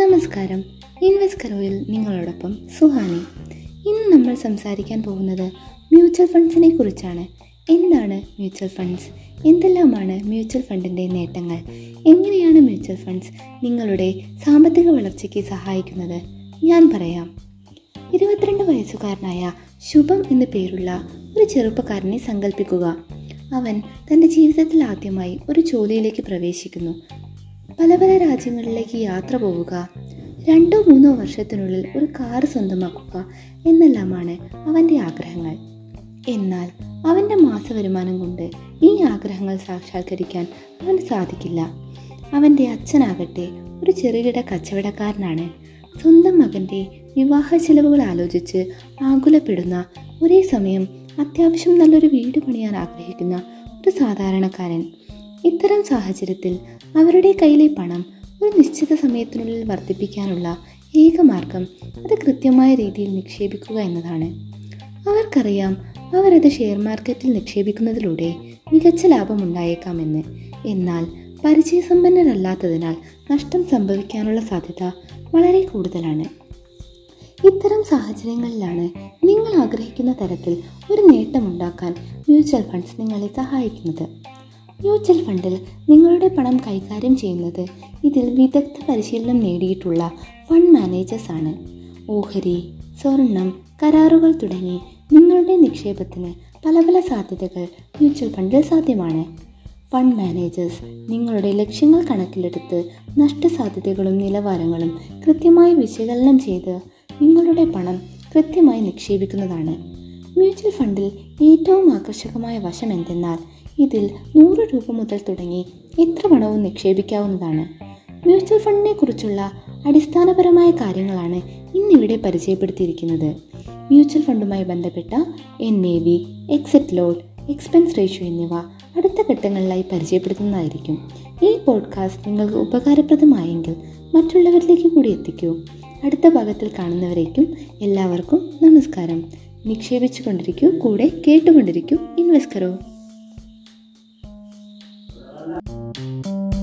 നമസ്കാരം. ഇൻവെസ്റ്റ് കരോയിൽ നിങ്ങളോടൊപ്പം സുഹാനി. ഇന്ന് നമ്മൾ സംസാരിക്കാൻ പോകുന്നത് മ്യൂച്വൽ ഫണ്ട്സിനെ കുറിച്ചാണ്. എന്താണ് മ്യൂച്വൽ ഫണ്ട്സ് എന്തെല്ലാമാണ് മ്യൂച്വൽ ഫണ്ടിന്റെ നേട്ടങ്ങൾ? എങ്ങനെയാണ് മ്യൂച്വൽ ഫണ്ട്സ് നിങ്ങളുടെ സാമ്പത്തിക വളർച്ചയ്ക്ക് സഹായിക്കുന്നത്? ഞാൻ പറയാം. ഇരുപത്തിരണ്ട് വയസ്സുകാരനായ ശുഭം എന്നു പേരുള്ള ഒരു ചെറുപ്പക്കാരനെ സങ്കല്പിക്കുക അവൻ തന്റെ ജീവിതത്തിൽ ആദ്യമായി ഒരു ജോലിയിലേക്ക് പ്രവേശിക്കുന്നു. പല പല രാജ്യങ്ങളിലേക്ക് യാത്ര പോവുക രണ്ടോ മൂന്നോ വർഷത്തിനുള്ളിൽ ഒരു കാർ സ്വന്തമാക്കുക എന്നെല്ലാമാണ് അവന്റെ ആഗ്രഹങ്ങൾ. എന്നാൽ അവന്റെ മാസവരുമാനം കൊണ്ട് ഈ ആഗ്രഹങ്ങൾ സാക്ഷാത്കരിക്കാൻ അവന് സാധിക്കില്ല. അവന്റെ അച്ഛനാകട്ടെ ഒരു ചെറുകിട കച്ചവടക്കാരനാണ്. സ്വന്തം മകന്റെ വിവാഹ ചെലവുകൾ ആലോചിച്ച് ആകുലപ്പെടുന്ന ഒരേ സമയം അത്യാവശ്യം നല്ലൊരു വീട് പണിയാൻ ആഗ്രഹിക്കുന്ന ഒരു സാധാരണക്കാരൻ. ഇത്തരം സാഹചര്യത്തിൽ അവരുടെ കയ്യിലെ പണം ഒരു നിശ്ചിത സമയത്തിനുള്ളിൽ വർദ്ധിപ്പിക്കാനുള്ള ഏക മാർഗം അത് കൃത്യമായ രീതിയിൽ നിക്ഷേപിക്കുക എന്നതാണ്. അവർക്കറിയാം അവരത് ഷെയർ മാർക്കറ്റിൽ നിക്ഷേപിക്കുന്നതിലൂടെ മികച്ച ലാഭമുണ്ടായേക്കാമെന്ന്. എന്നാൽ പരിചയസമ്പന്നരല്ലാത്തതിനാൽ നഷ്ടം സംഭവിക്കാനുള്ള സാധ്യത വളരെ കൂടുതലാണ്. ഇത്തരം സാഹചര്യങ്ങളിലാണ് നിങ്ങൾ ആഗ്രഹിക്കുന്ന തരത്തിൽ ഒരു നേട്ടമുണ്ടാക്കാൻ മ്യൂച്വൽ ഫണ്ട്സ് നിങ്ങളെ സഹായിക്കുന്നത്. മ്യൂച്വൽ ഫണ്ടിൽ നിങ്ങളുടെ പണം കൈകാര്യം ചെയ്യുന്നത് ഇതിൽ വിദഗ്ധ പരിശീലനം നേടിയിട്ടുള്ള ഫണ്ട് മാനേജേഴ്സ് ആണ്. ഓഹരി സ്വർണം കരാറുകൾ തുടങ്ങി നിങ്ങളുടെ നിക്ഷേപത്തിന് പല പല സാധ്യതകൾ മ്യൂച്വൽ ഫണ്ടിൽ സാധ്യമാണ്. ഫണ്ട് മാനേജേഴ്സ് നിങ്ങളുടെ ലക്ഷ്യങ്ങൾ കണക്കിലെടുത്ത് നഷ്ടസാധ്യതകളും നിലവാരങ്ങളും കൃത്യമായി വിശകലനം ചെയ്ത് നിങ്ങളുടെ പണം കൃത്യമായി നിക്ഷേപിക്കുന്നതാണ്. മ്യൂച്വൽ ഫണ്ടിൽ ഏറ്റവും ആകർഷകമായ വശം എന്തെന്നാൽ ഇതിൽ നൂറ് രൂപ മുതൽ തുടങ്ങി എത്ര പണവും നിക്ഷേപിക്കാവുന്നതാണ്. മ്യൂച്വൽ ഫണ്ടിനെ കുറിച്ചുള്ള അടിസ്ഥാനപരമായ കാര്യങ്ങളാണ് ഇന്നിവിടെ പരിചയപ്പെടുത്തിയിരിക്കുന്നത്. മ്യൂച്വൽ ഫണ്ടുമായി ബന്ധപ്പെട്ട N A V exit load expense ratio എന്നിവ അടുത്ത ഘട്ടങ്ങളിലായി പരിചയപ്പെടുത്തുന്നതായിരിക്കും. ഈ പോഡ്കാസ്റ്റ് നിങ്ങൾക്ക് ഉപകാരപ്രദമായെങ്കിൽ മറ്റുള്ളവരിലേക്ക് കൂടി എത്തിക്കൂ. അടുത്ത ഭാഗത്തിൽ കാണുന്നവരേക്കും എല്ലാവർക്കും നമസ്കാരം. നിക്ഷേപിച്ചു കൊണ്ടിരിക്കൂ കൂടെ കേട്ടുകൊണ്ടിരിക്കൂ ഇൻവെസ്റ്റ് കരോ. かな。